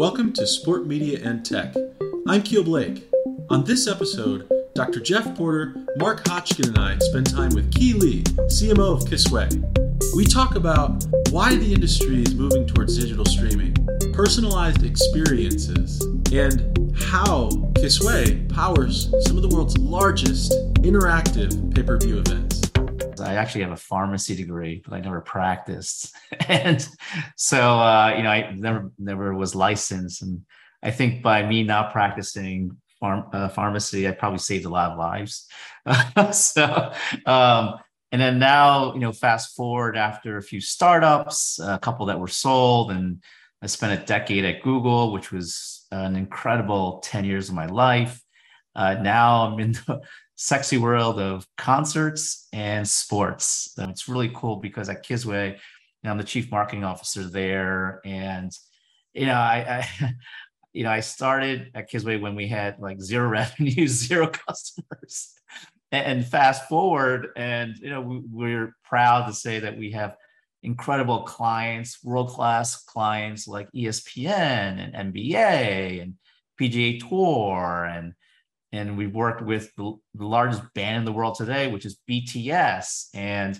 Welcome to Sport Media and Tech. I'm Keel Blake. On this episode, Dr. Jeff Porter, Mark Hotchkin, and I spend time with Ki Lee, CMO of Kiswe. We talk about why the industry is moving towards digital streaming, personalized experiences, and how Kiswe powers some of the world's largest interactive pay per view events. I actually have a pharmacy degree, but I never practiced, and so uh, you know I never never was licensed. And I think by me not practicing pharm- uh, pharmacy, I probably saved a lot of lives. so, um, and then now you know, fast forward after a few startups, a couple that were sold, and I spent a decade at Google, which was an incredible ten years of my life. Uh, now I'm in the sexy world of concerts and sports. It's really cool because at Kiswe, I'm the chief marketing officer there, and you know, I, I you know, I started at Kiswe when we had like zero revenue, zero customers. And fast forward, and you know, we, we're proud to say that we have incredible clients, world class clients like ESPN and NBA and PGA Tour and and we've worked with the, the, largest band in the world today, which is BTS, and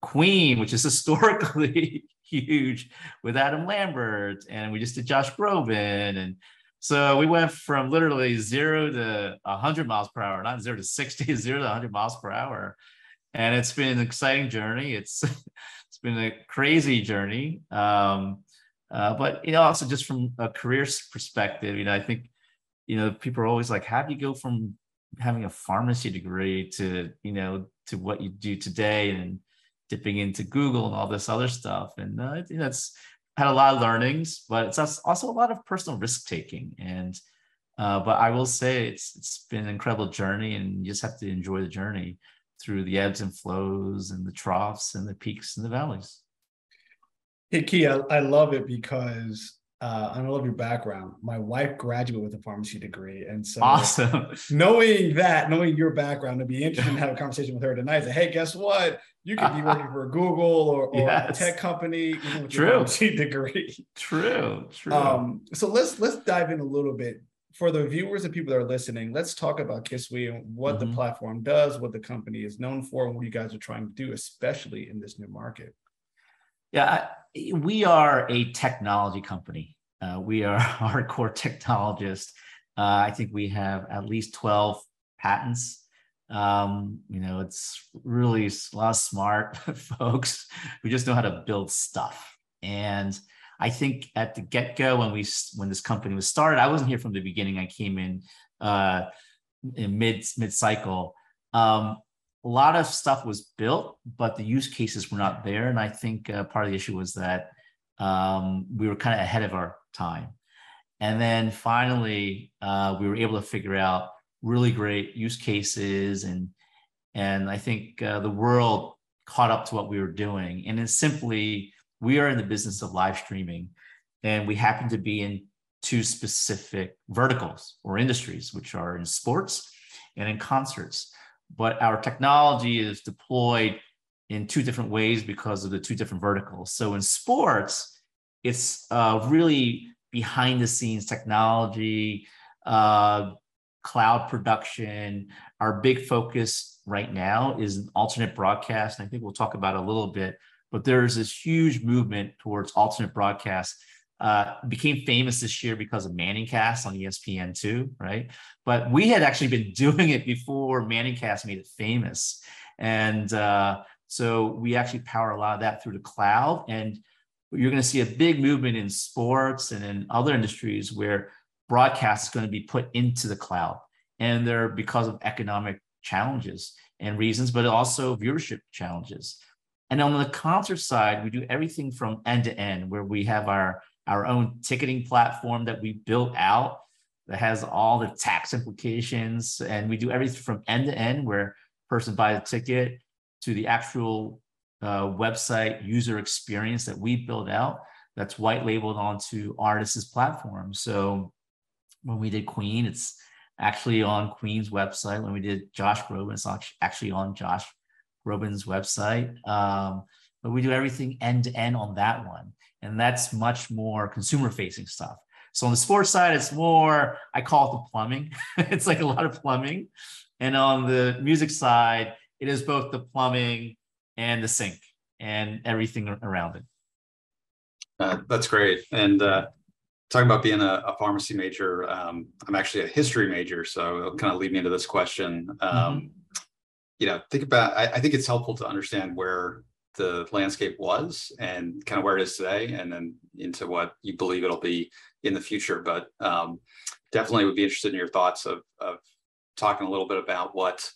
Queen, which is historically huge with Adam Lambert, and we just did Josh Groban, and so we went from literally zero to 100 miles per hour, not zero to 60, zero to 100 miles per hour, and it's been an exciting journey. It's it's been a crazy journey, um, uh, but you know, also just from a career perspective, you know, I think you know, people are always like, how do you go from having a pharmacy degree to, you know, to what you do today and dipping into Google and all this other stuff? And uh, I think that's had a lot of learnings, but it's also a lot of personal risk taking. And, uh, but I will say it's it's been an incredible journey, and you just have to enjoy the journey through the ebbs and flows and the troughs and the peaks and the valleys. Hey, Ki, I, I love it because uh, I love your background. My wife graduated with a pharmacy degree, and so awesome. Knowing that, knowing your background, it'd be interesting to have a conversation with her tonight. Say, hey, guess what? You could be working for Google or, or yes. a tech company, even with true. your pharmacy degree. True, true. Um, so let's let's dive in a little bit for the viewers and people that are listening. Let's talk about Kiswe and what mm-hmm. the platform does, what the company is known for, and what you guys are trying to do, especially in this new market. Yeah, we are a technology company. Uh, we are hardcore technologists. Uh, I think we have at least 12 patents. Um, you know, it's really a lot of smart folks who just know how to build stuff. And I think at the get go, when we when this company was started, I wasn't here from the beginning. I came in uh, in mid mid cycle. Um, a lot of stuff was built, but the use cases were not there. And I think uh, part of the issue was that um, we were kind of ahead of our time. And then finally, uh, we were able to figure out really great use cases, and and I think uh, the world caught up to what we were doing. And it's simply we are in the business of live streaming, and we happen to be in two specific verticals or industries, which are in sports and in concerts but our technology is deployed in two different ways because of the two different verticals. So in sports, it's uh, really behind the scenes technology, uh, cloud production. Our big focus right now is alternate broadcast. And I think we'll talk about a little bit, but there's this huge movement towards alternate broadcast uh, became famous this year because of ManningCast on ESPN2, right? But we had actually been doing it before ManningCast made it famous. And uh, so we actually power a lot of that through the cloud. And you're going to see a big movement in sports and in other industries where broadcast is going to be put into the cloud. And they're because of economic challenges and reasons, but also viewership challenges. And on the concert side, we do everything from end to end, where we have our our own ticketing platform that we built out that has all the tax implications. And we do everything from end to end where person buys a ticket to the actual uh, website user experience that we build out that's white labeled onto artists' platform. So when we did Queen, it's actually on Queen's website. When we did Josh Groban, it's actually on Josh Groban's website. Um, but we do everything end to end on that one and that's much more consumer facing stuff So on the sports side, it's more, I call it the plumbing. it's like a lot of plumbing. And on the music side, it is both the plumbing and the sink and everything around it. Uh, that's great. And uh, talking about being a, a pharmacy major, um, I'm actually a history major, so it'll kind of lead me into this question. Um, mm-hmm. You know, think about. I, I, think it's helpful to understand where the landscape was and kind of where it is today, and then into what you believe it'll be in the future. But um, definitely would be interested in your thoughts of, of talking a little bit about what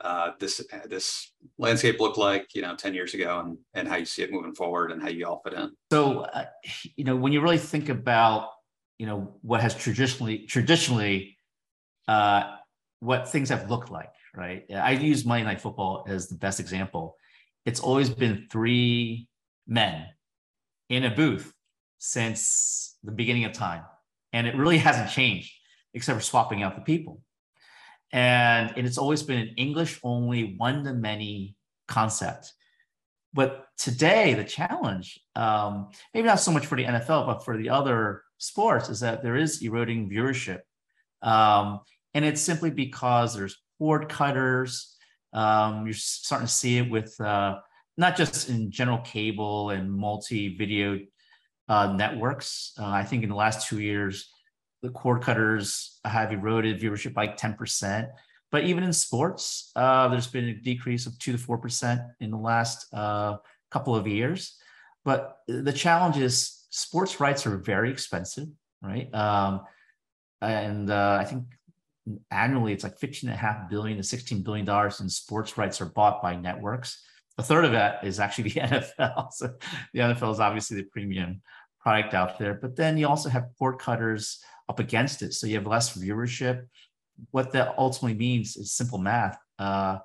uh, this this landscape looked like, you know, ten years ago, and and how you see it moving forward, and how you all fit in. So, uh, you know, when you really think about you know what has traditionally traditionally uh, what things have looked like right i use monday night football as the best example it's always been three men in a booth since the beginning of time and it really hasn't changed except for swapping out the people and, and it's always been an english only one to many concept but today the challenge um, maybe not so much for the nfl but for the other sports is that there is eroding viewership. Um, and it's simply because there's cord cutters. Um, you're starting to see it with uh, not just in general cable and multi video uh, networks. Uh, I think in the last two years, the cord cutters have eroded viewership by 10%. But even in sports, uh, there's been a decrease of 2 to 4% in the last uh, couple of years. But the challenge is sports rights are very expensive, right? Um, and uh, I think annually it's like 15 and a half billion to 16 billion dollars in sports rights are bought by networks. A third of that is actually the NFL. So the NFL is obviously the premium product out there, but then you also have cord cutters up against it. So you have less viewership. What that ultimately means is simple math. Uh,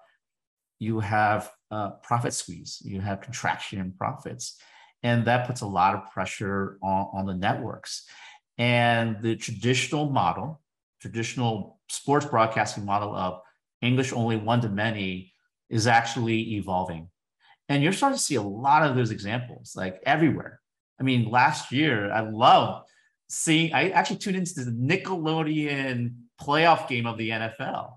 you have uh, profit squeeze, you have contraction in profits. And that puts a lot of pressure on, on the networks. And the traditional model, traditional sports broadcasting model of English only one to many is actually evolving. And you're starting to see a lot of those examples like everywhere. I mean, last year, I love seeing, I actually tuned into the Nickelodeon playoff game of the NFL.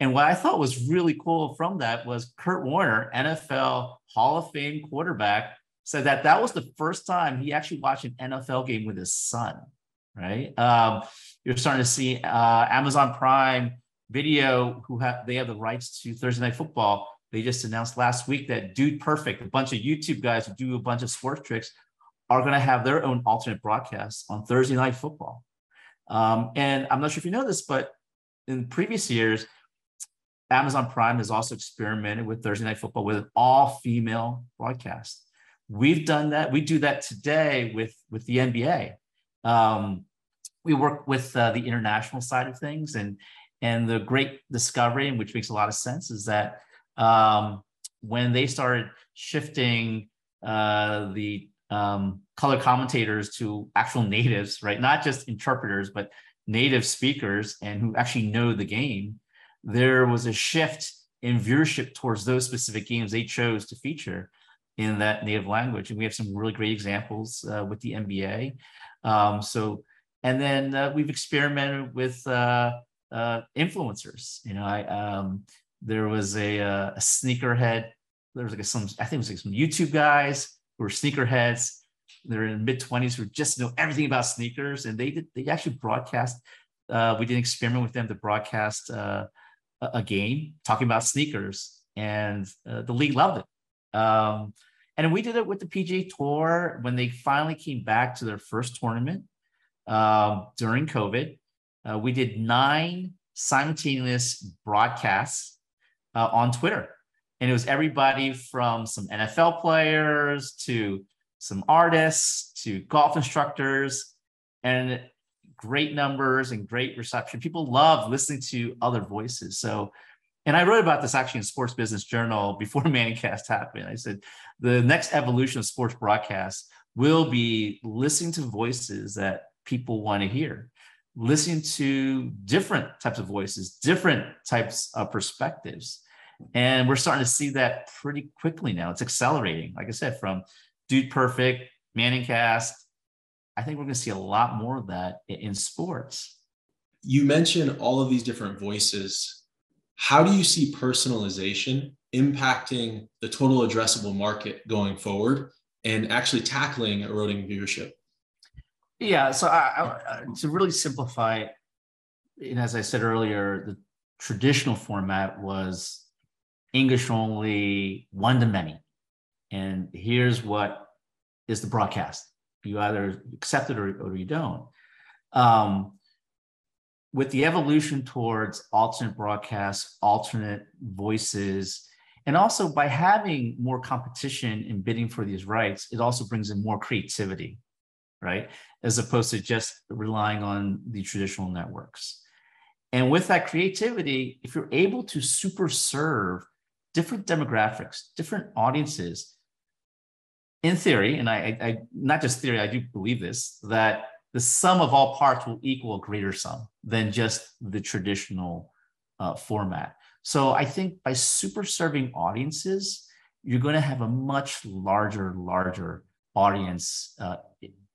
And what I thought was really cool from that was Kurt Warner, NFL Hall of Fame quarterback, said that that was the first time he actually watched an NFL game with his son. Right? Um, you're starting to see uh, Amazon Prime Video, who have they have the rights to Thursday Night Football. They just announced last week that Dude Perfect, a bunch of YouTube guys who do a bunch of sports tricks, are going to have their own alternate broadcasts on Thursday Night Football. Um, and I'm not sure if you know this, but in previous years, Amazon Prime has also experimented with Thursday Night Football with an all female broadcast. We've done that. We do that today with with the NBA. Um, we work with uh, the international side of things, and and the great discovery, which makes a lot of sense, is that um, when they started shifting uh, the um, color commentators to actual natives, right? Not just interpreters, but native speakers and who actually know the game. There was a shift in viewership towards those specific games they chose to feature in that native language. And we have some really great examples uh, with the NBA. Um, so, and then uh, we've experimented with uh, uh influencers. You know, I um, there was a, uh, a sneakerhead. There was like some, I think it was like some YouTube guys who were sneakerheads. They're in mid twenties who just know everything about sneakers, and they did. They actually broadcast. Uh, we did an experiment with them to broadcast a, a game talking about sneakers, and the league loved it. Um, and we did it with the PGA Tour when they finally came back to their first tournament um, during COVID. Uh, we did nine simultaneous broadcasts uh, on Twitter. And it was everybody from some NFL players to some artists to golf instructors and great numbers and great reception. People love listening to other voices. So and I wrote about this actually in Sports Business Journal before ManningCast happened. I said the next evolution of sports broadcasts will be listening to voices that people want to hear, listening to different types of voices, different types of perspectives. And we're starting to see that pretty quickly now. It's accelerating, like I said, from Dude Perfect, ManningCast. I think we're going to see a lot more of that in sports. You mentioned all of these different voices. How do you see personalization impacting the total addressable market going forward and actually tackling eroding viewership? Yeah, so I, I, to really simplify, and as I said earlier, the traditional format was English only, one to many. And here's what is the broadcast. You either accept it or, or you don't. Um, with the evolution towards alternate broadcasts, alternate voices, and also by having more competition in bidding for these rights, it also brings in more creativity, right? As opposed to just relying on the traditional networks. And with that creativity, if you're able to super serve different demographics, different audiences, in theory, and I, I, not just theory, I do believe this, that the sum of all parts will equal a greater sum than just the traditional uh, format. So I think by super serving audiences, you're going to have a much larger, larger audience uh,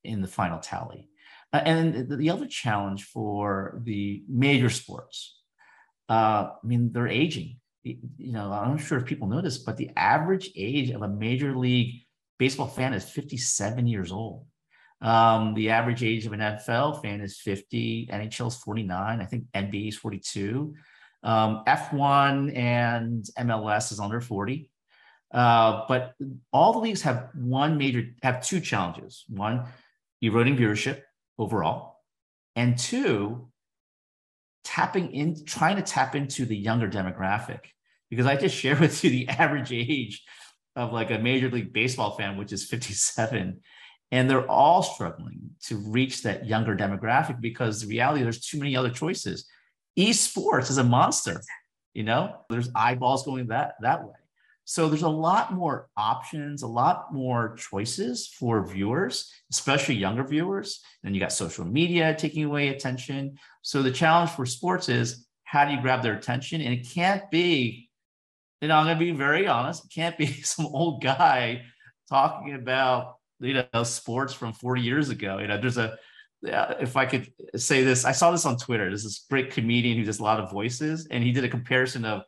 in the final tally. Uh, and the other challenge for the major sports, uh, I mean, they're aging. You know, I'm not sure if people know this, but the average age of a major league baseball fan is 57 years old. Um, the average age of an NFL fan is 50. NHL is 49. I think NBA is 42. Um, F1 and MLS is under 40. Uh, but all the leagues have one major, have two challenges. One, eroding viewership overall, and two, tapping in, trying to tap into the younger demographic. Because I just shared with you the average age of like a major league baseball fan, which is 57. And they're all struggling to reach that younger demographic because the reality there's too many other choices. Esports is a monster, you know, there's eyeballs going that that way. So there's a lot more options, a lot more choices for viewers, especially younger viewers. And you got social media taking away attention. So the challenge for sports is how do you grab their attention? And it can't be you know, I'm going to be very honest. It can't be some old guy talking about, you know, sports from 40 years ago. You know, there's a, if I could say this, I saw this on Twitter. There's this great comedian who does a lot of voices, and he did a comparison of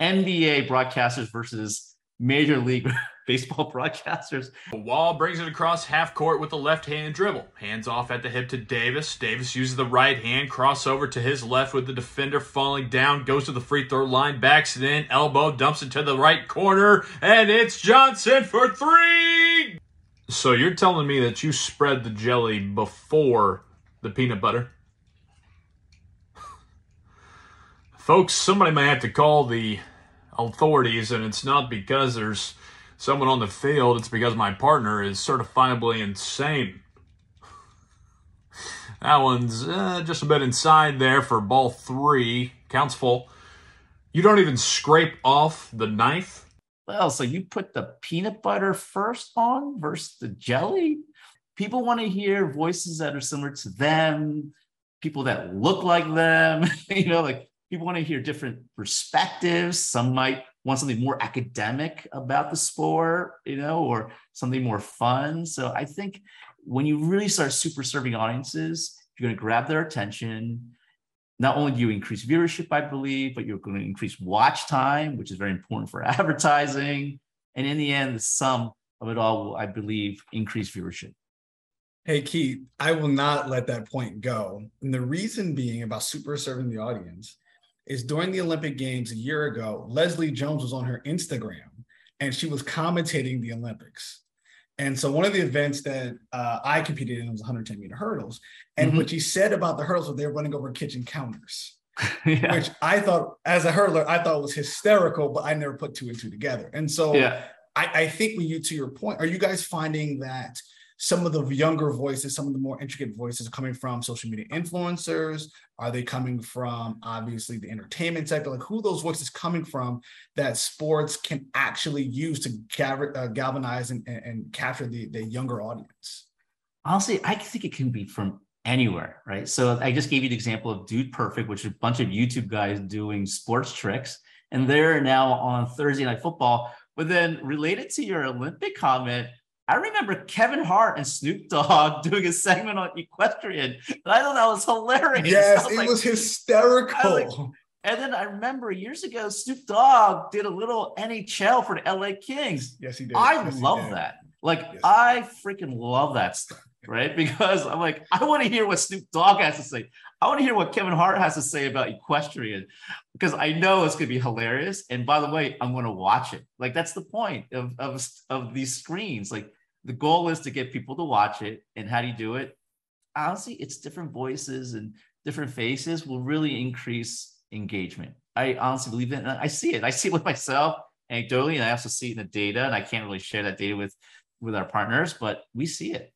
NBA broadcasters versus Major League Baseball broadcasters. Wall brings it across half court with a left hand dribble. Hands off at the hip to Davis. Davis uses the right hand, crossover to his left with the defender falling down, goes to the free throw line, backs it in, elbow, dumps it to the right corner, and it's Johnson for three! So you're telling me that you spread the jelly before the peanut butter? Folks, somebody may have to call the authorities, and it's not because there's someone on the field, it's because my partner is certifiably insane. that one's uh, just a bit inside there for ball three. Counts full. You don't even scrape off the knife. Well, so you put the peanut butter first on versus the jelly? People want to hear voices that are similar to them, people that look like them, you know, like people want to hear different perspectives. Some might want something more academic about the sport, you know, or something more fun. So I think when you really start super serving audiences, you're going to grab their attention. Not only do you increase viewership, I believe, but you're going to increase watch time, which is very important for advertising. And in the end, the sum of it all will, I believe, increase viewership. Hey, Keith, I will not let that point go. And the reason being about super serving the audience is during the Olympic Games a year ago, Leslie Jones was on her Instagram and she was commentating the Olympics. And so one of the events that uh, I competed in was 110 meter hurdles. And mm-hmm. what she said about the hurdles was they were running over kitchen counters, yeah. which I thought, as a hurdler, I thought was hysterical, but I never put two and two together. And so yeah. I, I think when you, to your point, are you guys finding that some of the younger voices, some of the more intricate voices coming from social media influencers? Are they coming from obviously the entertainment sector? Like who those voices coming from that sports can actually use to uh, galvanize and, and capture the, the younger audience? Honestly, I think it can be from anywhere, right? So I just gave you the example of Dude Perfect, which is a bunch of YouTube guys doing sports tricks. And they're now on Thursday Night Football. But then related to your Olympic comment, I remember Kevin Hart and Snoop Dogg doing a segment on equestrian, and I thought that was hilarious. Yes, was it like, was hysterical. like, and then I remember years ago, Snoop Dogg did a little NHL for the LA Kings. yes, he did. I Yes, love did. that. Like Yes. I freaking love that stuff, right? Because I'm like, I want to hear what Snoop Dogg has to say. I want to hear what Kevin Hart has to say about equestrian, because I know it's gonna be hilarious. And by the way, I'm gonna watch it. Like that's the point of of of these screens. Like the goal is to get people to watch it. And how do you do it? Honestly, it's different voices and different faces will really increase engagement. I honestly believe that. And I see it. I see it with myself anecdotally, and I also see it in the data. And I can't really share that data with with our partners, but we see it.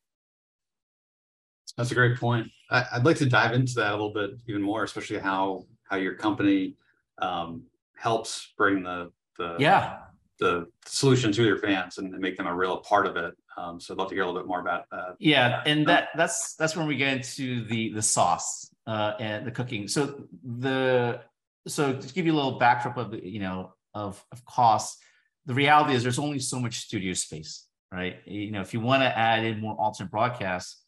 That's a great point. I, I'd like to dive into that a little bit even more, especially how how your company um, helps bring the the Yeah. the solution to your fans and make them a real part of it. Um, so I'd love to hear a little bit more about that. Yeah, and that that's that's when we get into the the sauce uh, and the cooking. So the so to give you a little backdrop of you know of of costs, the reality is there's only so much studio space, right? You know, if you want to add in more alternate broadcasts,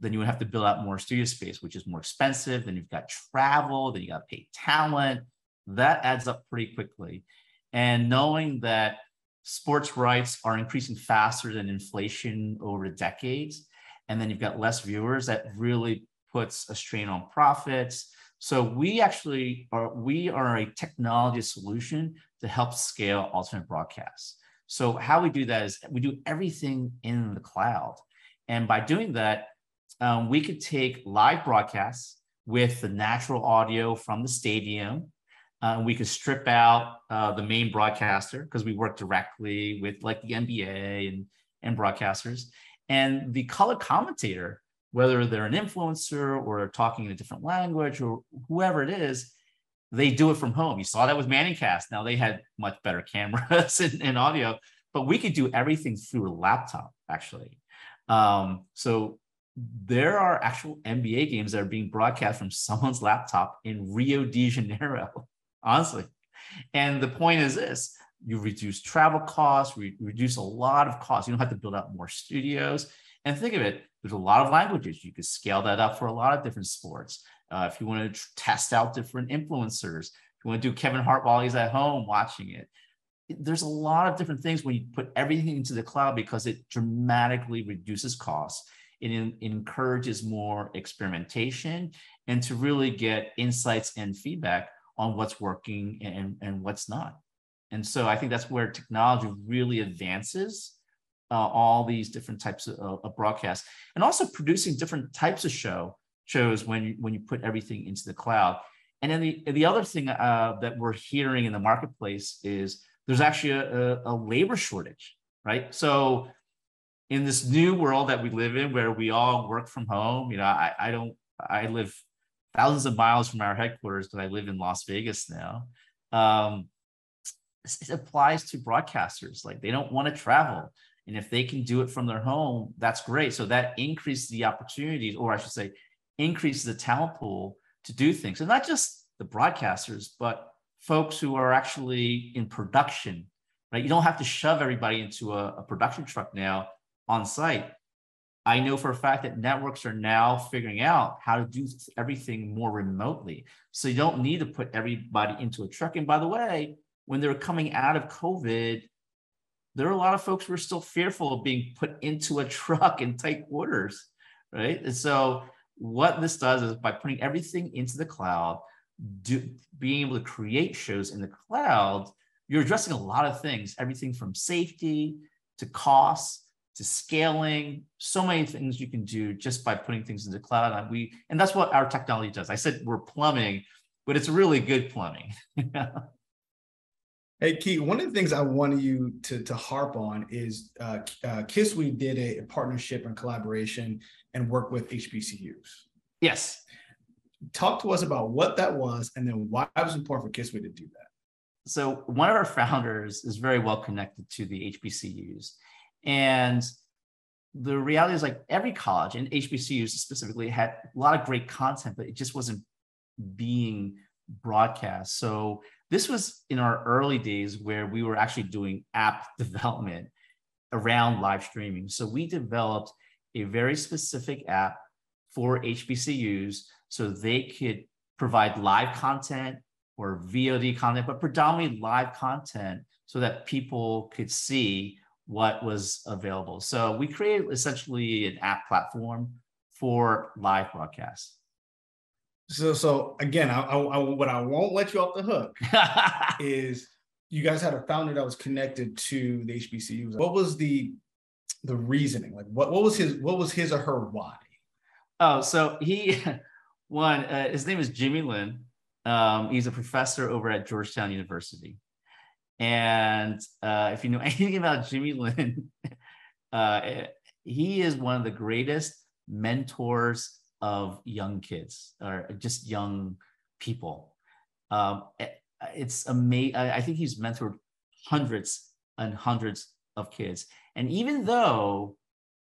then you would have to build out more studio space, which is more expensive. Then you've got travel, then you got to pay talent. That adds up pretty quickly. And knowing that sports rights are increasing faster than inflation over the decades, and then you've got less viewers, that really puts a strain on profits. So we actually are we are a technology solution to help scale alternate broadcasts. So how we do that is we do everything in the cloud, and by doing that, um, we could take live broadcasts with the natural audio from the stadium. Uh, we could strip out uh, the main broadcaster because we work directly with like the NBA and, and broadcasters. And the color commentator, whether they're an influencer or talking in a different language or whoever it is, they do it from home. You saw that with ManningCast. Now they had much better cameras and, and audio, but we could do everything through a laptop actually. Um, so there are actual NBA games that are being broadcast from someone's laptop in Rio de Janeiro, honestly. And the point is this you reduce travel costs, re- reduce a lot of costs. You don't have to build out more studios. And think of it, there's a lot of languages. You could scale that up for a lot of different sports. Uh, if you want to tr- test out different influencers, if you want to do Kevin Hart while he's at home watching it, there's a lot of different things when you put everything into the cloud because it dramatically reduces costs it, in, encourages more experimentation and to really get insights and feedback on what's working and, and what's not. And so I think that's where technology really advances uh, all these different types of, of broadcasts and also producing different types of show shows when you, when you put everything into the cloud. And then the, the other thing uh, that we're hearing in the marketplace is there's actually a, a labor shortage, right? So in this new world that we live in where we all work from home, you know, I, I don't, I live thousands of miles from our headquarters because I live in Las Vegas now. Um, it applies to broadcasters. Like they don't want to travel. And if they can do it from their home, that's great. So that increases the opportunities, or I should say, increases the talent pool to do things. And not just the broadcasters, but folks who are actually in production, right? You don't have to shove everybody into a, a production truck now on site. I know for a fact that networks are now figuring out how to do everything more remotely. So you don't need to put everybody into a truck. And by the way, when they're coming out of COVID, there are a lot of folks who are still fearful of being put into a truck in tight quarters, right? And so what this does is by putting everything into the cloud, do, being able to create shows in the cloud, you're addressing a lot of things, everything from safety to costs to scaling, so many things you can do just by putting things into cloud. And we and that's what our technology does. I said we're plumbing, but it's really good plumbing. Hey, Keith, one of the things I wanted you to, to harp on is uh, uh, Kiswe did a, a partnership and collaboration and work with HBCUs. yes. Talk to us about what that was and then why it was important for Kiswe to do that. So one of our founders is very well connected to the HBCUs. And the reality is like every college and HBCUs specifically had a lot of great content, but it just wasn't being broadcast. So this was in our early days where we were actually doing app development. around live streaming. So we developed a very specific app for HBCUs so they could provide live content or VOD content, but predominantly live content so that people could see what was available. So we created essentially an app platform for live broadcasts. So, so again, I, I, I, what I won't let you off the hook is you guys had a founder that was connected to the HBCUs. What was the the reasoning? Like, what what was his what was his or her why? Oh, so he one uh, his name is Jimmy Lin. Um, he's a professor over at Georgetown University, and uh, if you know anything about Jimmy Lin, uh, he is one of the greatest mentors of young kids or just young people. Um, it's amazing. I think he's mentored hundreds and hundreds of kids. And even though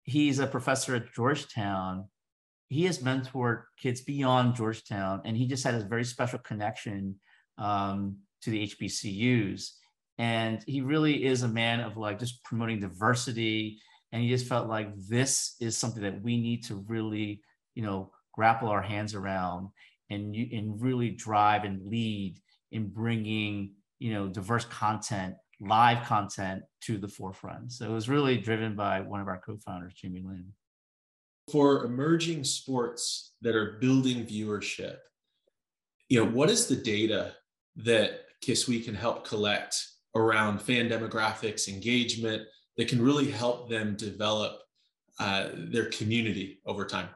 he's a professor at Georgetown, he has mentored kids beyond Georgetown, and he just had a very special connection um, to the HBCUs. And he really is a man of like just promoting diversity. And he just felt like this is something that we need to really, you know, grapple our hands around and you and really drive and lead in bringing you know diverse content live content to the forefront so it was really driven by one of our co-founders jimmy lin for emerging sports that are building viewership you know what is the data that kiswe can help collect around fan demographics engagement that can really help them develop uh, their community over time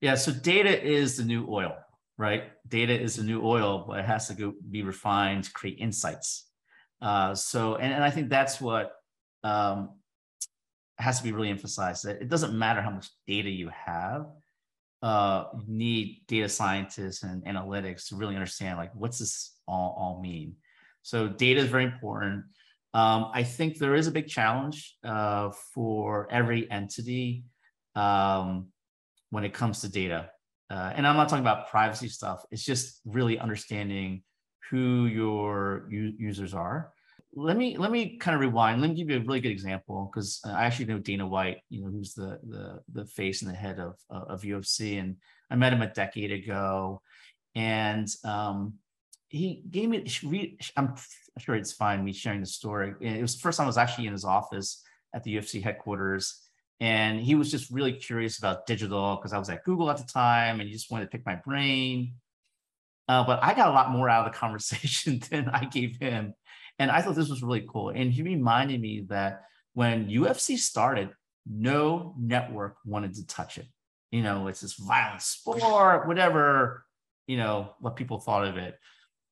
yeah so data is the new oil right? Data is the new oil, but it has to go, be refined to create insights. Uh, so, and, and I think that's what um, has to be really emphasized that it doesn't matter how much data you have. Uh, you need data scientists and analytics to really understand like what's this all, all mean. So data is very important. Um, I think there is a big challenge uh, for every entity um, when it comes to data uh, and I'm not talking about privacy stuff. It's just really understanding who your u- users are. Let me let me kind of rewind. Let me give you a really good example because I actually know Dana White, you know, who's the the the face and the head of of UFC, and I met him a decade ago, and um, he gave me. I'm sure it's fine me sharing the story. It was the first time I was actually in his office at the UFC headquarters and he was just really curious about digital because I was at Google at the time and he just wanted to pick my brain. Uh, but I got a lot more out of the conversation than I gave him. And I thought this was really cool. And he reminded me that when UFC started, no network wanted to touch it. You know, it's this violent sport, whatever, you know, what people thought of it.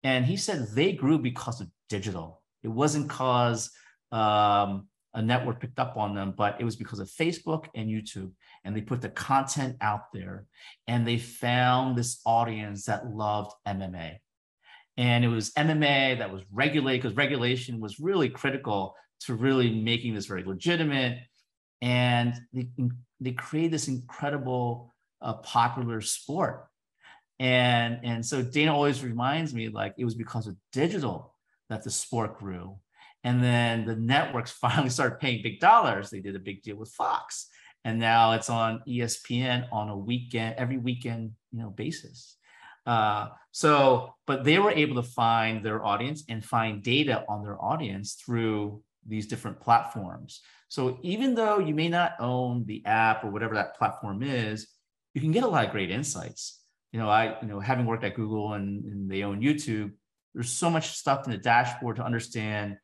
And he said they grew because of digital. It wasn't because um, a network picked up on them, but it was because of Facebook and YouTube. And they put the content out there and they found this audience that loved MMA. And it was MMA that was regulated because regulation was really critical to really making this very legitimate. And they, they created this incredible uh, popular sport. And, and so Dana always reminds me like it was because of digital that the sport grew and then the networks finally started paying big dollars. They did a big deal with Fox. And now it's on ESPN on a weekend, every weekend, you know, basis. Uh, so, but they were able to find their audience and find data on their audience through these different platforms. So even though you may not own the app or whatever that platform is, you can get a lot of great insights. You know, I, you know, having worked at Google and, and they own YouTube, there's so much stuff in the dashboard to understand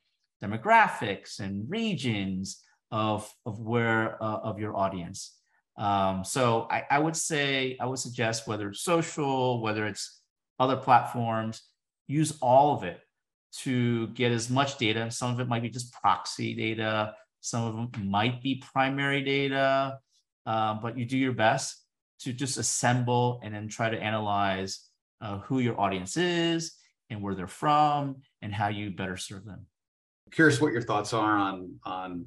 demographics and regions of, of where uh, of your audience. Um, so I, I would say, I would suggest whether it's social, whether it's other platforms, use all of it to get as much data. Some of it might be just proxy data. Some of them might be primary data, uh, but you do your best to just assemble and then try to analyze uh, who your audience is and where they're from and how you better serve them curious what your thoughts are on on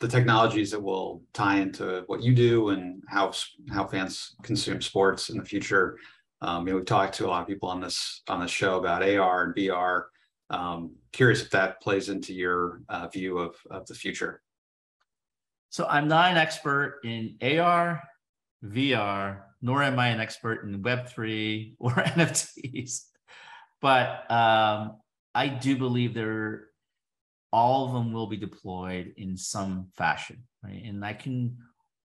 the technologies that will tie into what you do and how how fans consume sports in the future. Um, you know, we've talked to a lot of people on this on this show about AR and VR. Um, curious if that plays into your uh, view of of the future. So I'm not an expert in AR, VR, nor am I an expert in Web3 or NFTs. But um, I do believe there, all of them will be deployed in some fashion, right? And I can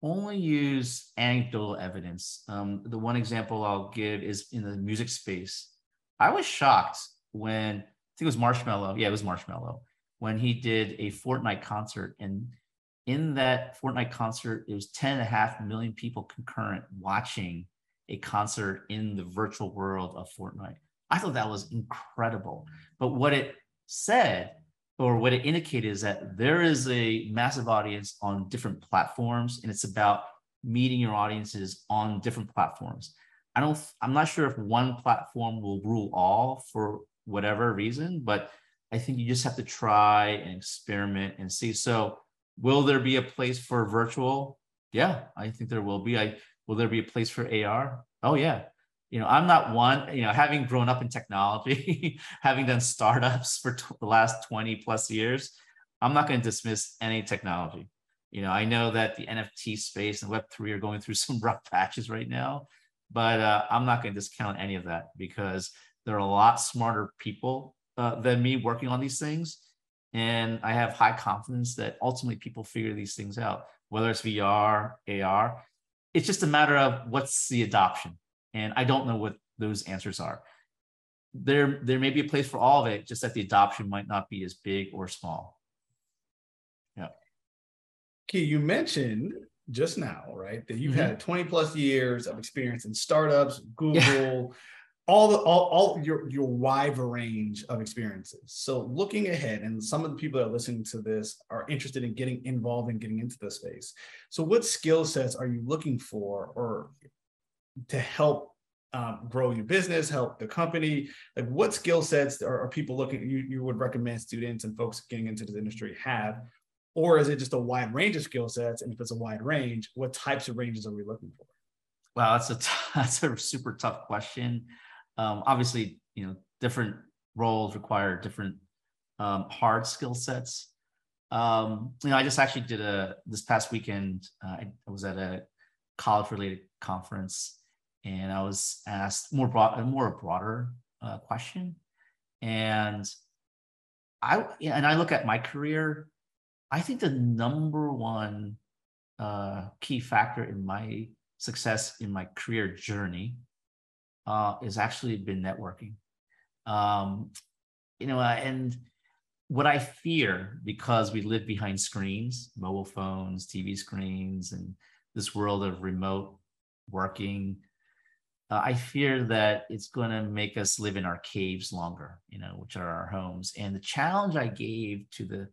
only use anecdotal evidence. Um, the one example I'll give is in the music space. I was shocked when I think it was Marshmello. Yeah, it was Marshmello when he did a Fortnite concert. And in that Fortnite concert, it was 10 and a half million people concurrent watching a concert in the virtual world of Fortnite. I thought that was incredible. But what it said or what it indicated is that there is a massive audience on different platforms and it's about meeting your audiences on different platforms. I don't I'm not sure if one platform will rule all for whatever reason, but I think you just have to try and experiment and see. So, will there be a place for virtual? Yeah, I think there will be. I will there be a place for AR? Oh yeah. You know, I'm not one, you know, having grown up in technology, having done startups for the last 20 plus years, I'm not going to dismiss any technology. You know, I know that the NFT space and Web3 are going through some rough patches right now, but uh, I'm not going to discount any of that because there are a lot smarter people uh, than me working on these things. And I have high confidence that ultimately people figure these things out, whether it's VR, AR. It's just a matter of what's the adoption. And I don't know what those answers are. There, there may be a place for all of it, just that the adoption might not be as big or small. Yeah. Ki, you mentioned just now, right, that you've Mhm. had 20 plus years of experience in startups, Google. All the all, all your your wide range of experiences. So looking ahead, and some of the people that are listening to this are interested in getting involved and getting into this space. So what skill sets are you looking for or to help um, grow your business, help the company? Like what skill sets are, are people looking you, you would recommend students and folks getting into this industry have? Or is it just a wide range of skill sets? And if it's a wide range, what types of ranges are we looking for? Wow, that's a t- that's a super tough question. Um, obviously, you know, different roles require different um, hard skill sets. Um, you know, I just actually did a this past weekend. Uh, I was at a college-related conference, and I was asked more broad, a more broader uh, question, and I and I look at my career. I think the number one uh, key factor in my success in my career journey uh, has actually been networking. Um, you know, and what I fear because we live behind screens, mobile phones, TV screens, and this world of remote working, uh, I fear that it's going to make us live in our caves longer, you know, which are our homes. And the challenge I gave to the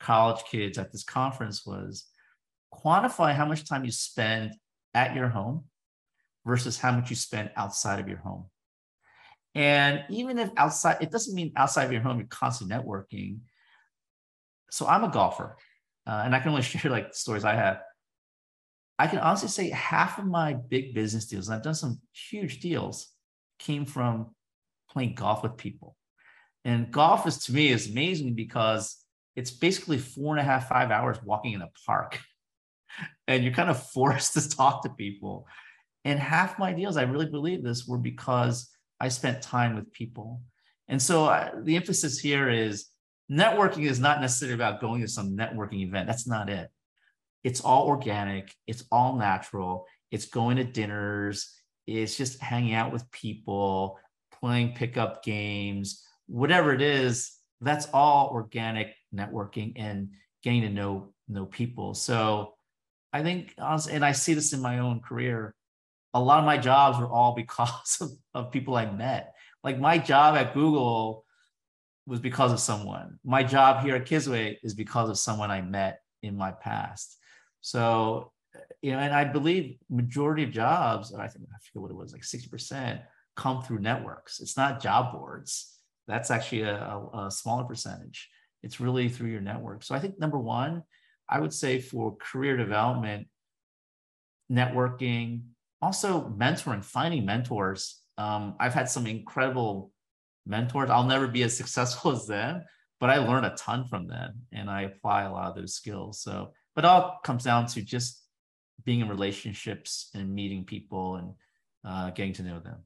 college kids at this conference was quantify how much time you spend at your home versus how much you spend outside of your home. And even if outside, it doesn't mean outside of your home, you're constantly networking. So I'm a golfer, uh, and I can only share like stories I have. I can honestly say half of my big business deals, and I've done some huge deals, came from playing golf with people. And golf is to me is amazing because it's basically four and a half, five hours walking in a park. And you're kind of forced to talk to people. And half my deals, I really believe this, were because I spent time with people. And so I, the emphasis here is networking is not necessarily about going to some networking event. That's not it. It's all organic, it's all natural, it's going to dinners, it's just hanging out with people, playing pickup games, whatever it is, that's all organic networking and getting to know know people. So I think, and I see this in my own career, a lot of my jobs were all because of, of people I met. Like my job at Google was because of someone. My job here at Kiswe is because of someone I met in my past. So, you know, and I believe majority of jobs, I think I forget what it was, like 60% come through networks. It's not job boards. That's actually a, a, a smaller percentage. It's really through your network. So I think number one, I would say for career development, networking, also mentoring, finding mentors. Um, I've had some incredible mentors. I'll never be as successful as them, but I learn a ton from them and I apply a lot of those skills. So, but all comes down to just being in relationships and meeting people and uh, getting to know them.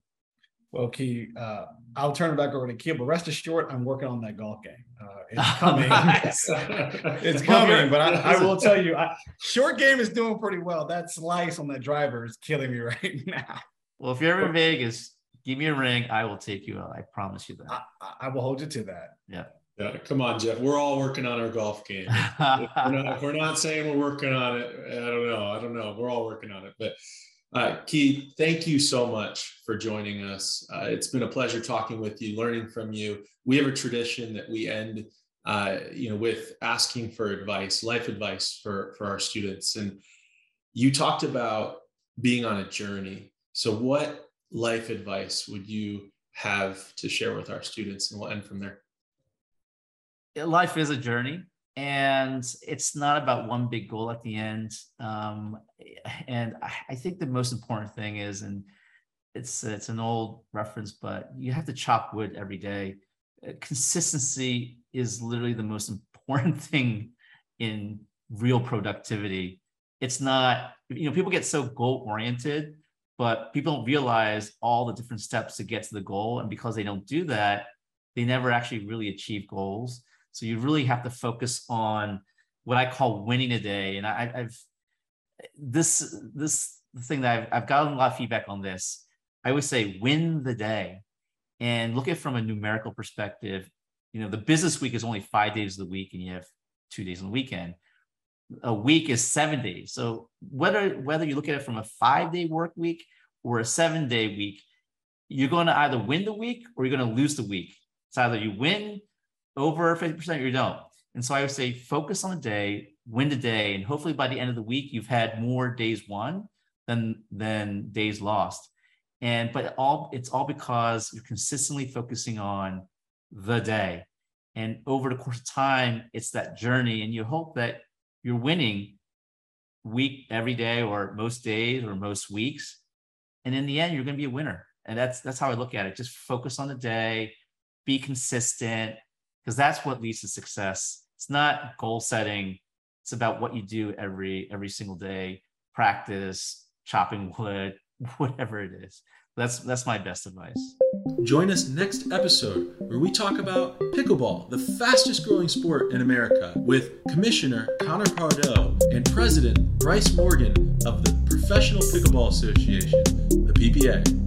Well, Ki, uh, I'll turn it back over to Ki, but rest assured, I'm working on that golf game. Uh, it's coming. it's coming, but I, I, will tell you, I, short game is doing pretty well. That slice on that driver is killing me right now. Well, if you're ever in Vegas, give me a ring. I will take you out. I promise you that. I, I will hold you to that. Yeah. Yeah, come on, Jeff. We're all working on our golf game. if, we're not, if we're not saying we're working on it, I don't know. I don't know. We're all working on it. But uh, Keith, thank you so much for joining us. Uh, it's been a pleasure talking with you, learning from you. We have a tradition that we end, uh, you know, with asking for advice, life advice for for our students. And you talked about being on a journey. So, what life advice would you have to share with our students? And we'll end from there. Life is a journey and it's not about one big goal at the end. Um, and I think the most important thing is, and it's it's an old reference, but you have to chop wood every day. Consistency is literally the most important thing in real productivity. It's not, you know, people get so goal oriented, but people don't realize all the different steps to get to the goal. And because they don't do that, they never actually really achieve goals. So you really have to focus on what I call winning a day. And I, have this this thing that I've, I've gotten a lot of feedback on this. I always say win the day, and look at it from a numerical perspective. You know, the business week is only five days of the week, and you have two days on the weekend. A week is seven days. So whether whether you look at it from a five day work week or a seven day week, you're going to either win the week or you're going to lose the week. It's either you win over 50% you don't. And so I would say focus on the day, win the day, and hopefully by the end of the week, you've had more days won than than days lost. And but all it's all because you're consistently focusing on the day. And over the course of time, it's that journey, and you hope that you're winning week every day or most days or most weeks. And in the end, you're going to be a winner. And that's that's how I look at it. Just focus on the day, be consistent, because that's what leads to success. It's not goal setting. It's about what you do every every single day, practice, chopping wood, whatever it is. That's that's my best advice. Join us next episode where we talk about pickleball, the fastest growing sport in America, with Commissioner Connor Pardoe and President Bryce Morgan of the Professional Pickleball Association, the PPA.